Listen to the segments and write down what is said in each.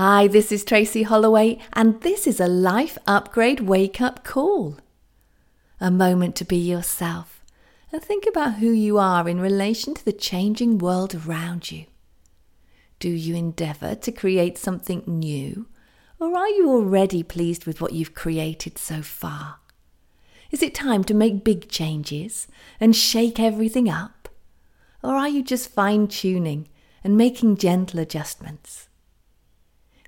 Hi, this is Tracy Holloway, and this is a Life Upgrade Wake Up Call. A moment to be yourself and think about who you are in relation to the changing world around you. Do you endeavour to create something new, or are you already pleased with what you've created so far? Is it time to make big changes and shake everything up? Or are you just fine tuning and making gentle adjustments?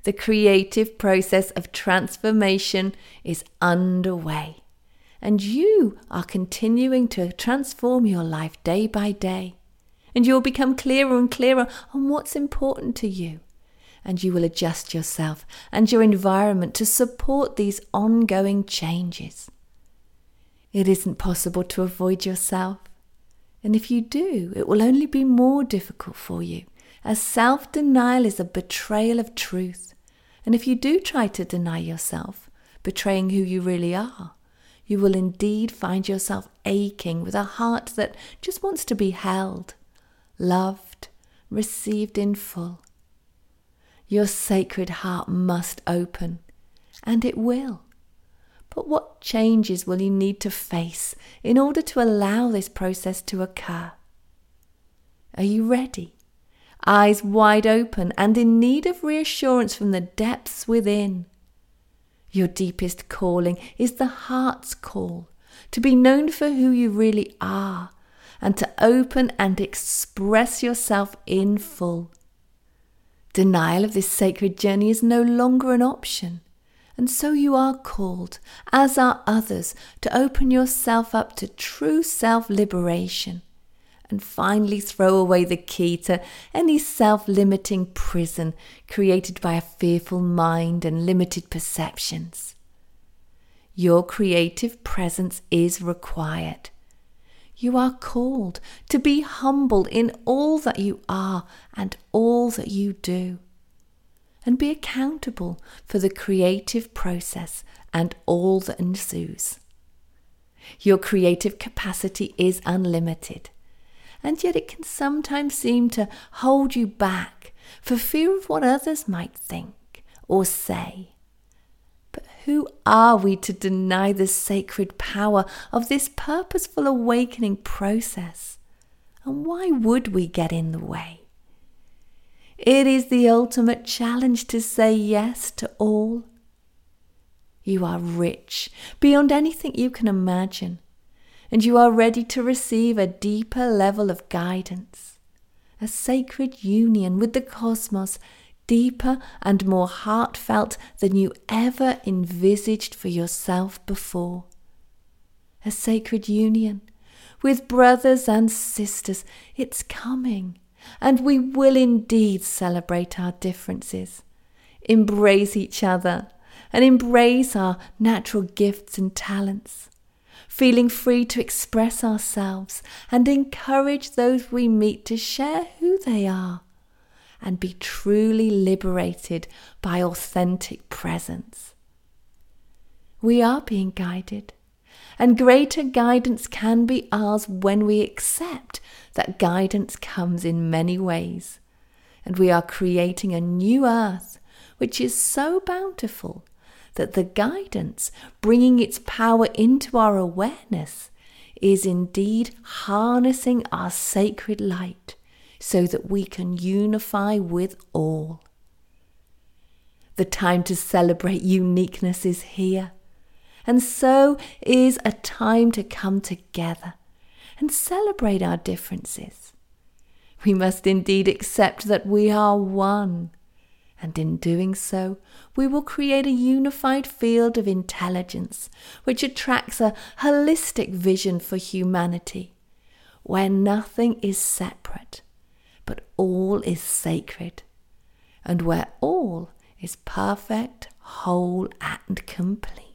The creative process of transformation is underway, and you are continuing to transform your life day by day. And you'll become clearer and clearer on what's important to you. And you will adjust yourself and your environment to support these ongoing changes. It isn't possible to avoid yourself. And if you do, it will only be more difficult for you, as self denial is a betrayal of truth. And if you do try to deny yourself, betraying who you really are, you will indeed find yourself aching with a heart that just wants to be held, loved, received in full. Your sacred heart must open, and it will. But what changes will you need to face in order to allow this process to occur? Are you ready? Eyes wide open and in need of reassurance from the depths within. Your deepest calling is the heart's call, to be known for who you really are, and to open and express yourself in full. Denial of this sacred journey is no longer an option, and so you are called, as are others, to open yourself up to true self liberation and finally throw away the key to any self limiting prison created by a fearful mind and limited perceptions. Your creative presence is required. You are called to be humble in all that you are and all that you do, and be accountable for the creative process and all that ensues. Your creative capacity is unlimited and yet it can sometimes seem to hold you back for fear of what others might think or say. But who are we to deny the sacred power of this purposeful awakening process? And why would we get in the way? It is the ultimate challenge to say yes to all. You are rich beyond anything you can imagine and you are ready to receive a deeper level of guidance, a sacred union with the cosmos, deeper and more heartfelt than you ever envisaged for yourself before. A sacred union with brothers and sisters, it's coming, and we will indeed celebrate our differences, embrace each other, and embrace our natural gifts and talents feeling free to express ourselves and encourage those we meet to share who they are and be truly liberated by authentic presence. We are being guided, and greater guidance can be ours when we accept that guidance comes in many ways, and we are creating a new earth which is so bountiful that the guidance, bringing its power into our awareness, is indeed harnessing our sacred light so that we can unify with all. The time to celebrate uniqueness is here, and so is a time to come together and celebrate our differences. We must indeed accept that we are one and in doing so, we will create a unified field of intelligence which attracts a holistic vision for humanity, where nothing is separate, but all is sacred, and where all is perfect, whole, and complete.